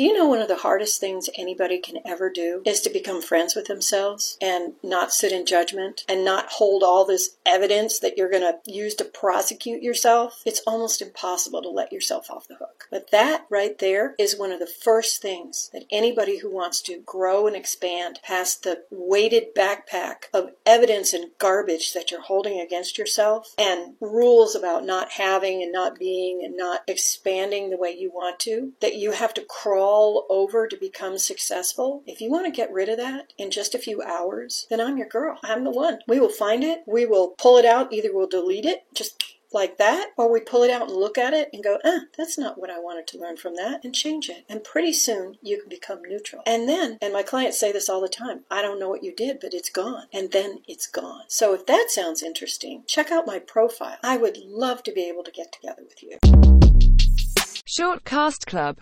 Do you know one of the hardest things anybody can ever do is to become friends with themselves and not sit in judgment and not hold all this evidence that you're going to use to prosecute yourself? It's almost impossible to let yourself off the hook. But that right there is one of the first things that anybody who wants to grow and expand past the weighted backpack of evidence and garbage that you're holding against yourself and rules about not having and not being and not expanding the way you want to, that you have to crawl over to become successful. If you want to get rid of that in just a few hours, then I'm your girl. I'm the one. We will find it. We will pull it out. Either we'll delete it, just like that, or we pull it out and look at it and go, ah, that's not what I wanted to learn from that, and change it. And pretty soon you can become neutral. And then, and my clients say this all the time I don't know what you did, but it's gone. And then it's gone. So if that sounds interesting, check out my profile. I would love to be able to get together with you. Shortcast Club